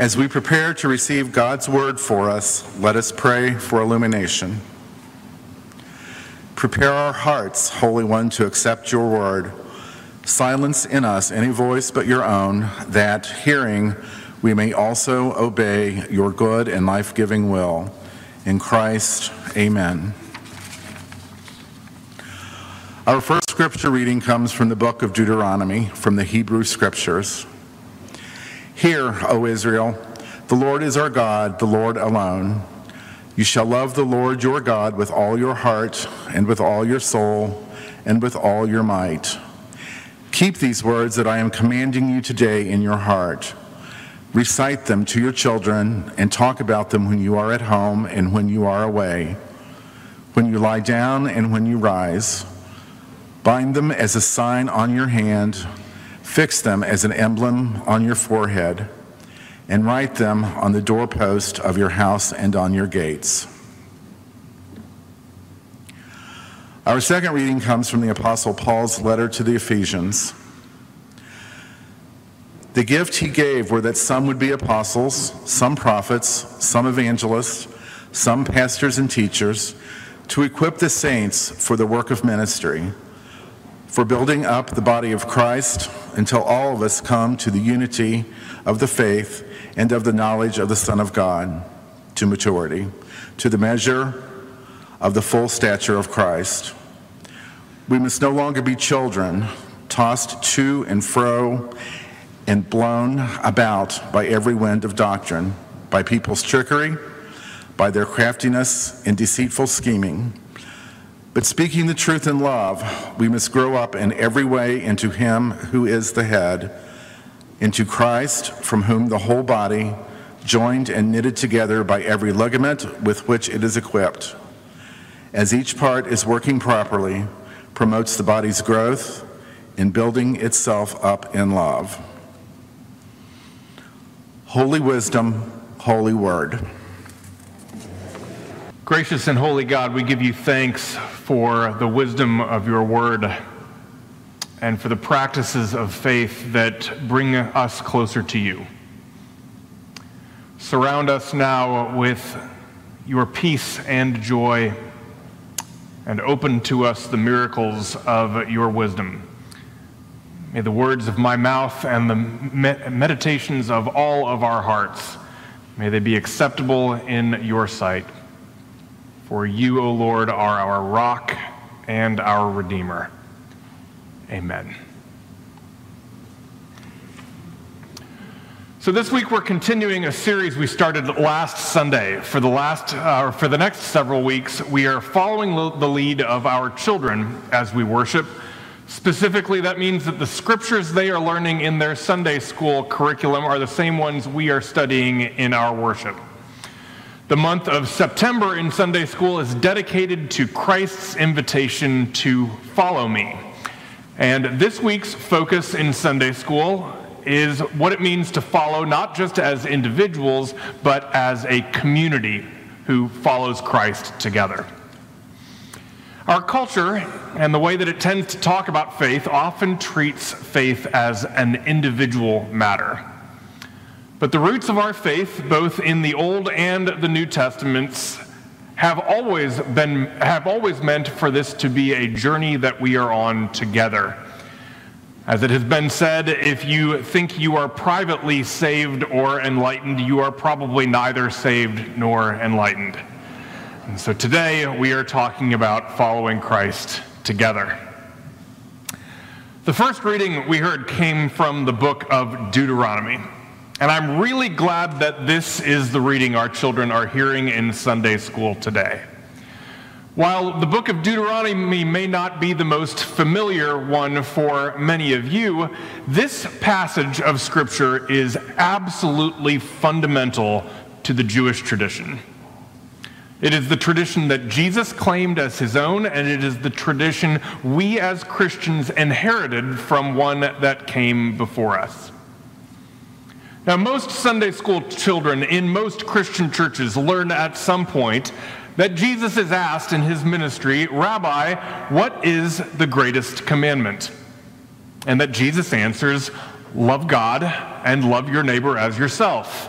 As we prepare to receive God's word for us, let us pray for illumination. Prepare our hearts, Holy One, to accept your word. Silence in us any voice but your own, that, hearing, we may also obey your good and life giving will. In Christ, amen. Our first scripture reading comes from the book of Deuteronomy, from the Hebrew Scriptures. Hear, O Israel, the Lord is our God, the Lord alone. You shall love the Lord your God with all your heart, and with all your soul, and with all your might. Keep these words that I am commanding you today in your heart. Recite them to your children, and talk about them when you are at home and when you are away, when you lie down and when you rise. Bind them as a sign on your hand Fix them as an emblem on your forehead, and write them on the doorpost of your house and on your gates. Our second reading comes from the Apostle Paul's letter to the Ephesians. The gift he gave were that some would be apostles, some prophets, some evangelists, some pastors and teachers, to equip the saints for the work of ministry for building up the body of Christ until all of us come to the unity of the faith and of the knowledge of the Son of God to maturity, to the measure of the full stature of Christ. We must no longer be children, tossed to and fro and blown about by every wind of doctrine, by people's trickery, by their craftiness and deceitful scheming but speaking the truth in love, we must grow up in every way into Him who is the head, into Christ, from whom the whole body, joined and knitted together by every ligament with which it is equipped, as each part is working properly, promotes the body's growth in building itself up in love. Holy wisdom, holy word. Gracious and holy God, we give you thanks for the wisdom of your word and for the practices of faith that bring us closer to you. Surround us now with your peace and joy and open to us the miracles of your wisdom. May the words of my mouth and the meditations of all of our hearts, may they be acceptable in your sight. For you, O Lord, are our rock and our Redeemer. Amen. So this week we're continuing a series we started last Sunday. For the last, uh, for the next several weeks, we are following the lead of our children as we worship. Specifically, that means that the scriptures they are learning in their Sunday school curriculum are the same ones we are studying in our worship. The month of September in Sunday school is dedicated to Christ's invitation to follow me. And this week's focus in Sunday school is what it means to follow not just as individuals, but as a community who follows Christ together. Our culture and the way that it tends to talk about faith often treats faith as an individual matter. But the roots of our faith, both in the Old and the New Testaments, have always been have always meant for this to be a journey that we are on together. As it has been said, if you think you are privately saved or enlightened, you are probably neither saved nor enlightened. And so today we are talking about following Christ together. The first reading we heard came from the book of Deuteronomy. And I'm really glad that this is the reading our children are hearing in Sunday school today. While the book of Deuteronomy may not be the most familiar one for many of you, this passage of Scripture is absolutely fundamental to the Jewish tradition. It is the tradition that Jesus claimed as his own, and it is the tradition we as Christians inherited from one that came before us. Now, most Sunday school children in most Christian churches learn at some point that Jesus is asked in his ministry, Rabbi, what is the greatest commandment? And that Jesus answers, Love God and love your neighbor as yourself.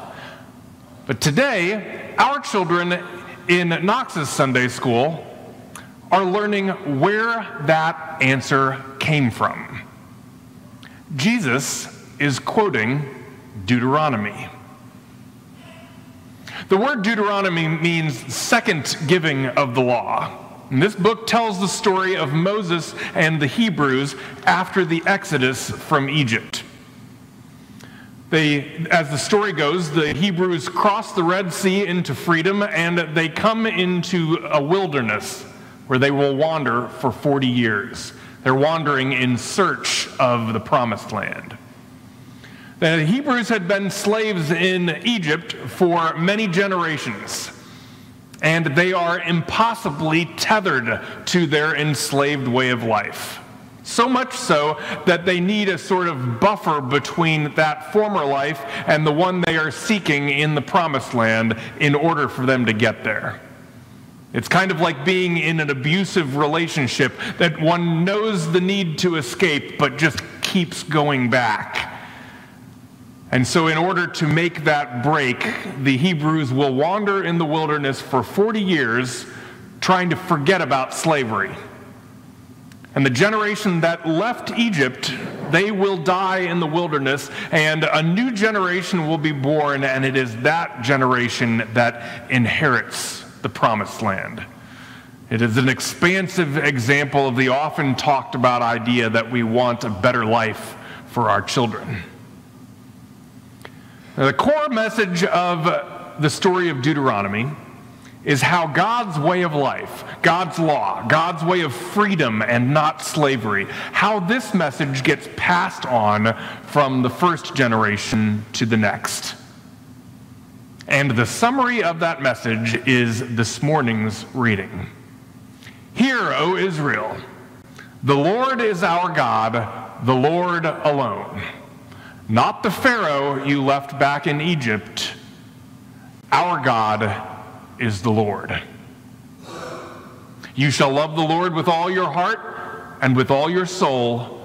But today, our children in Knox's Sunday school are learning where that answer came from. Jesus is quoting Deuteronomy. The word Deuteronomy means second giving of the law. And this book tells the story of Moses and the Hebrews after the Exodus from Egypt. They, as the story goes, the Hebrews cross the Red Sea into freedom and they come into a wilderness where they will wander for 40 years. They're wandering in search of the promised land. The Hebrews had been slaves in Egypt for many generations, and they are impossibly tethered to their enslaved way of life. So much so that they need a sort of buffer between that former life and the one they are seeking in the promised land in order for them to get there. It's kind of like being in an abusive relationship that one knows the need to escape but just keeps going back. And so, in order to make that break, the Hebrews will wander in the wilderness for 40 years trying to forget about slavery. And the generation that left Egypt, they will die in the wilderness, and a new generation will be born, and it is that generation that inherits the promised land. It is an expansive example of the often talked about idea that we want a better life for our children. Now, the core message of the story of Deuteronomy is how God's way of life, God's law, God's way of freedom and not slavery, how this message gets passed on from the first generation to the next. And the summary of that message is this morning's reading. Hear, O Israel, the Lord is our God, the Lord alone not the Pharaoh you left back in Egypt. Our God is the Lord. You shall love the Lord with all your heart, and with all your soul,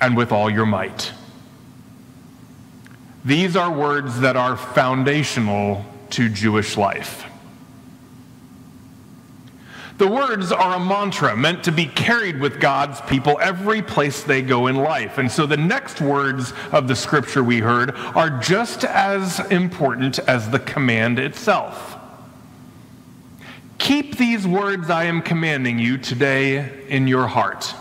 and with all your might. These are words that are foundational to Jewish life. The words are a mantra meant to be carried with God's people every place they go in life. And so the next words of the scripture we heard are just as important as the command itself. Keep these words I am commanding you today in your heart.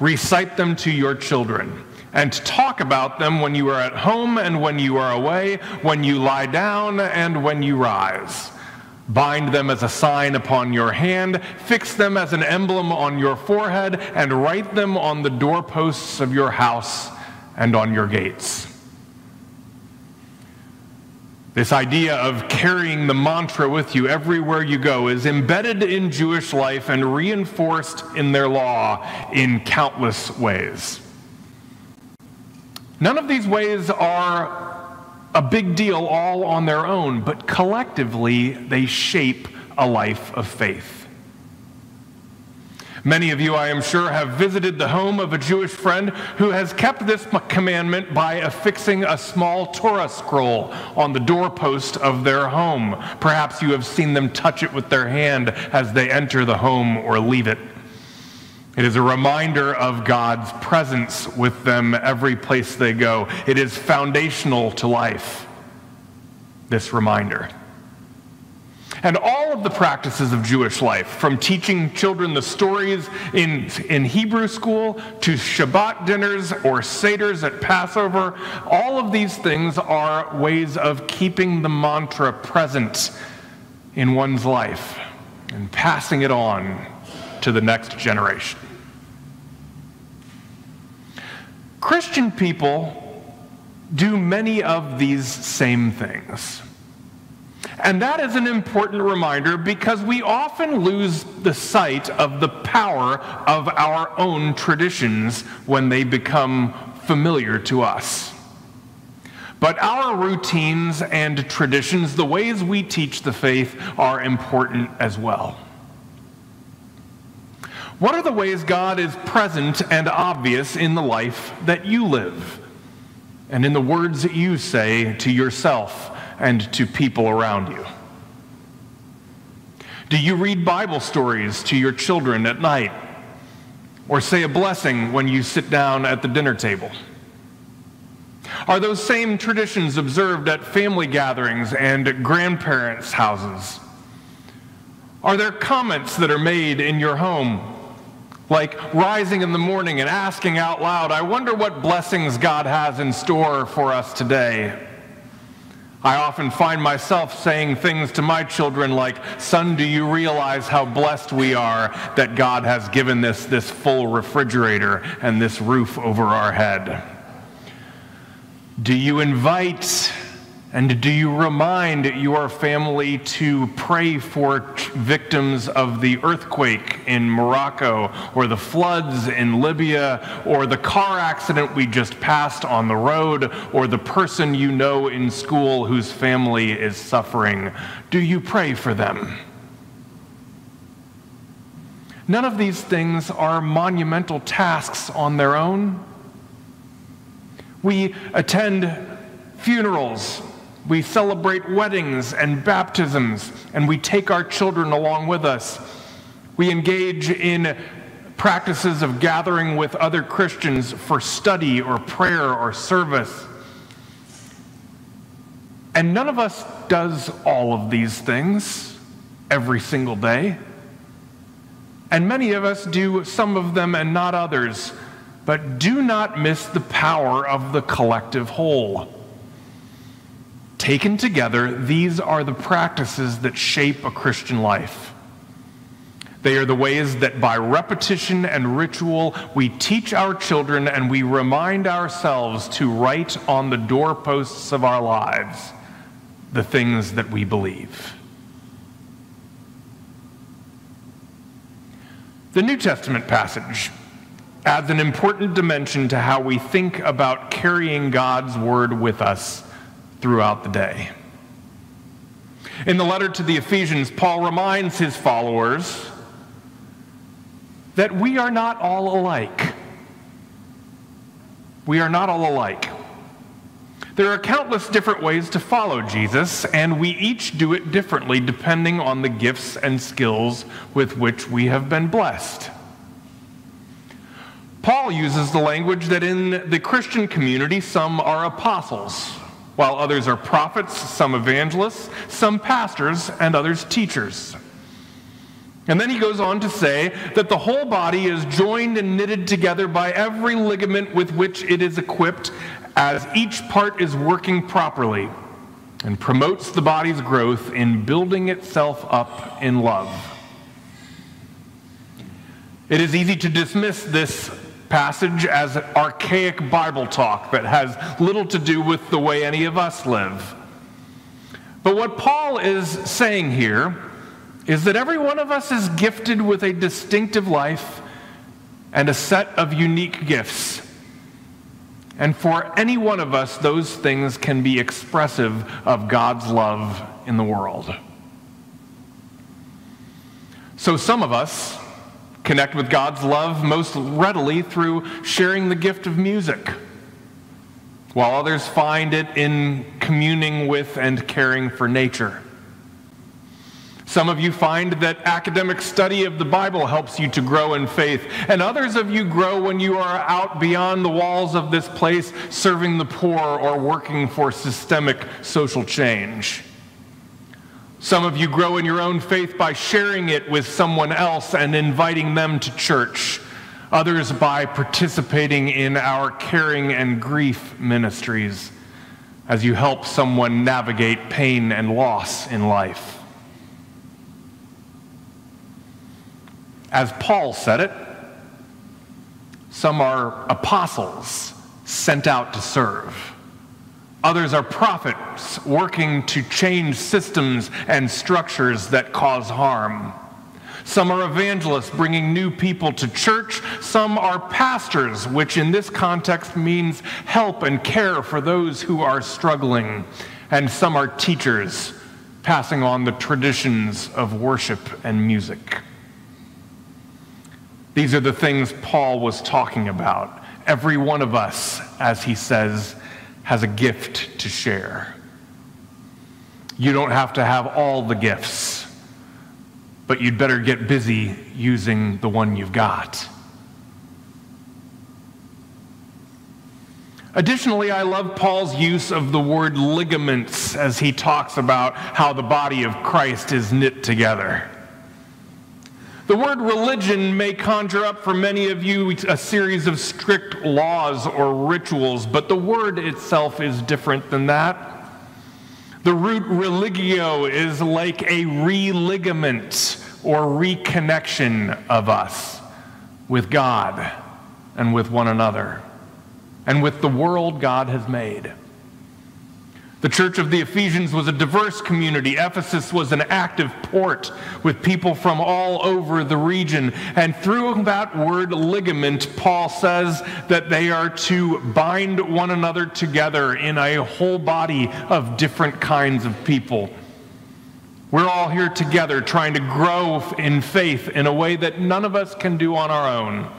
Recite them to your children and talk about them when you are at home and when you are away, when you lie down and when you rise. Bind them as a sign upon your hand, fix them as an emblem on your forehead, and write them on the doorposts of your house and on your gates. This idea of carrying the mantra with you everywhere you go is embedded in Jewish life and reinforced in their law in countless ways. None of these ways are a big deal all on their own, but collectively they shape a life of faith. Many of you, I am sure, have visited the home of a Jewish friend who has kept this commandment by affixing a small Torah scroll on the doorpost of their home. Perhaps you have seen them touch it with their hand as they enter the home or leave it. It is a reminder of God's presence with them every place they go. It is foundational to life, this reminder. And all of the practices of Jewish life, from teaching children the stories in, in Hebrew school to Shabbat dinners or Seder's at Passover, all of these things are ways of keeping the mantra present in one's life and passing it on to the next generation. Christian people do many of these same things. And that is an important reminder because we often lose the sight of the power of our own traditions when they become familiar to us. But our routines and traditions, the ways we teach the faith, are important as well. What are the ways God is present and obvious in the life that you live and in the words that you say to yourself and to people around you? Do you read Bible stories to your children at night? Or say a blessing when you sit down at the dinner table? Are those same traditions observed at family gatherings and grandparents' houses? Are there comments that are made in your home? Like rising in the morning and asking out loud, I wonder what blessings God has in store for us today. I often find myself saying things to my children like, Son, do you realize how blessed we are that God has given us this full refrigerator and this roof over our head? Do you invite and do you remind your family to pray for victims of the earthquake in Morocco, or the floods in Libya, or the car accident we just passed on the road, or the person you know in school whose family is suffering? Do you pray for them? None of these things are monumental tasks on their own. We attend funerals we celebrate weddings and baptisms, and we take our children along with us. We engage in practices of gathering with other Christians for study or prayer or service. And none of us does all of these things every single day. And many of us do some of them and not others. But do not miss the power of the collective whole. Taken together, these are the practices that shape a Christian life. They are the ways that by repetition and ritual we teach our children and we remind ourselves to write on the doorposts of our lives the things that we believe. The New Testament passage adds an important dimension to how we think about carrying God's word with us throughout the day. In the letter to the Ephesians, Paul reminds his followers that we are not all alike. We are not all alike. There are countless different ways to follow Jesus, and we each do it differently depending on the gifts and skills with which we have been blessed. Paul uses the language that in the Christian community, some are apostles, while others are prophets, some evangelists, some pastors, and others teachers. And then he goes on to say that the whole body is joined and knitted together by every ligament with which it is equipped, as each part is working properly, and promotes the body's growth in building itself up in love. It is easy to dismiss this passage as archaic Bible talk that has little to do with the way any of us live. But what Paul is saying here is that every one of us is gifted with a distinctive life and a set of unique gifts. And for any one of us, those things can be expressive of God's love in the world. So some of us connect with God's love most readily through sharing the gift of music, while others find it in communing with and caring for nature. Some of you find that academic study of the Bible helps you to grow in faith, and others of you grow when you are out beyond the walls of this place serving the poor or working for systemic social change. Some of you grow in your own faith by sharing it with someone else and inviting them to church. Others by participating in our caring and grief ministries as you help someone navigate pain and loss in life. As Paul said it, some are apostles sent out to serve. Others are prophets working to change systems and structures that cause harm. Some are evangelists bringing new people to church. Some are pastors, which in this context means help and care for those who are struggling. And some are teachers, passing on the traditions of worship and music. These are the things Paul was talking about. Every one of us, as he says, has a gift to share. You don't have to have all the gifts, but you'd better get busy using the one you've got. Additionally, I love Paul's use of the word ligaments as he talks about how the body of Christ is knit together. The word religion may conjure up for many of you a series of strict laws or rituals, but the word itself is different than that. The root religio is like a religament or reconnection of us with God and with one another and with the world God has made. The church of the Ephesians was a diverse community. Ephesus was an active port with people from all over the region. And through that word ligament, Paul says that they are to bind one another together in a whole body of different kinds of people. We're all here together trying to grow in faith in a way that none of us can do on our own.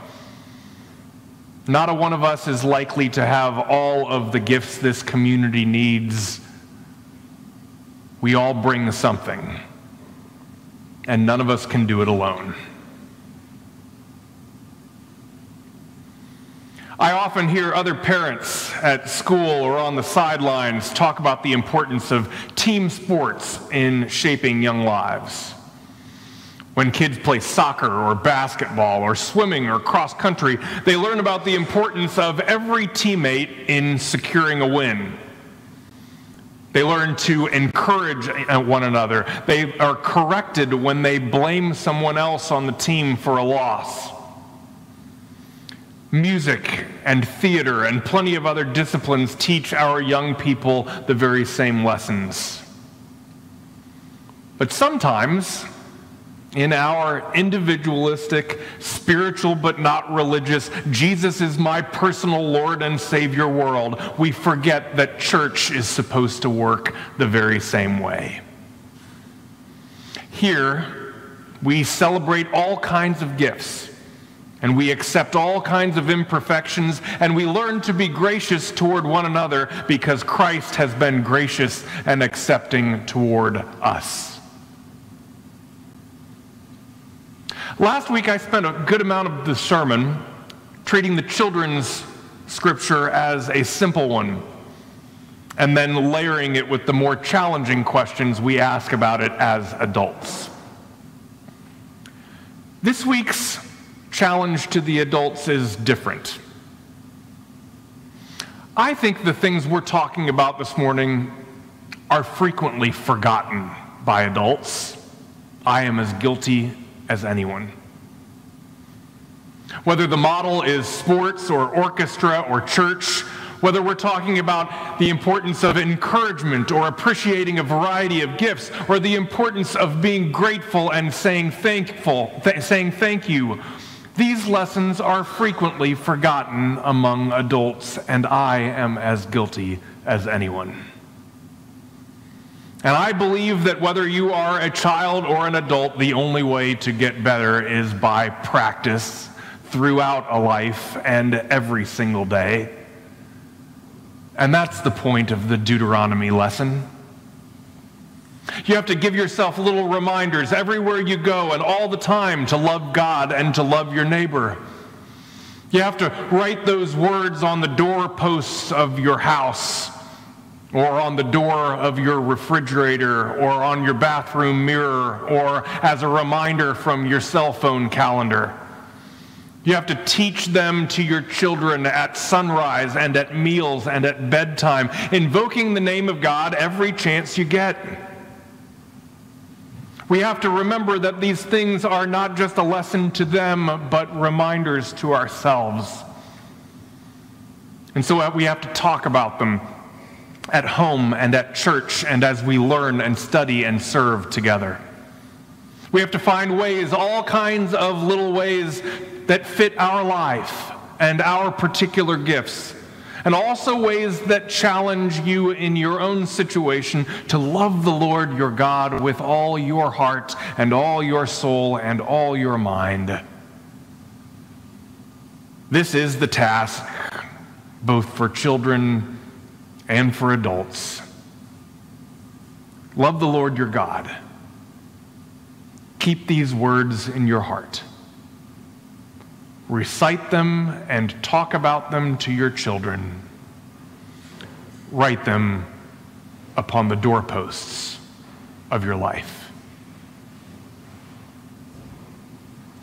Not a one of us is likely to have all of the gifts this community needs. We all bring something, and none of us can do it alone. I often hear other parents at school or on the sidelines talk about the importance of team sports in shaping young lives. When kids play soccer or basketball or swimming or cross country, they learn about the importance of every teammate in securing a win. They learn to encourage uh, one another. They are corrected when they blame someone else on the team for a loss. Music and theater and plenty of other disciplines teach our young people the very same lessons. But sometimes, in our individualistic, spiritual but not religious, Jesus is my personal Lord and Savior world, we forget that church is supposed to work the very same way. Here, we celebrate all kinds of gifts. And we accept all kinds of imperfections, and we learn to be gracious toward one another because Christ has been gracious and accepting toward us. Last week, I spent a good amount of the sermon treating the children's scripture as a simple one, and then layering it with the more challenging questions we ask about it as adults. This week's challenge to the adults is different. I think the things we're talking about this morning are frequently forgotten by adults. I am as guilty as anyone. Whether the model is sports or orchestra or church, whether we're talking about the importance of encouragement or appreciating a variety of gifts, or the importance of being grateful and saying thankful, th- saying thank you, these lessons are frequently forgotten among adults, and I am as guilty as anyone. And I believe that whether you are a child or an adult, the only way to get better is by practice throughout a life and every single day. And that's the point of the Deuteronomy lesson. You have to give yourself little reminders everywhere you go and all the time to love God and to love your neighbor. You have to write those words on the doorposts of your house or on the door of your refrigerator, or on your bathroom mirror, or as a reminder from your cell phone calendar. You have to teach them to your children at sunrise and at meals and at bedtime, invoking the name of God every chance you get. We have to remember that these things are not just a lesson to them, but reminders to ourselves. And so we have to talk about them at home and at church and as we learn and study and serve together. We have to find ways, all kinds of little ways that fit our life and our particular gifts, and also ways that challenge you in your own situation to love the Lord your God with all your heart and all your soul and all your mind. This is the task both for children and for adults. Love the Lord your God. Keep these words in your heart. Recite them and talk about them to your children. Write them upon the doorposts of your life.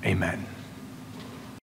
Amen.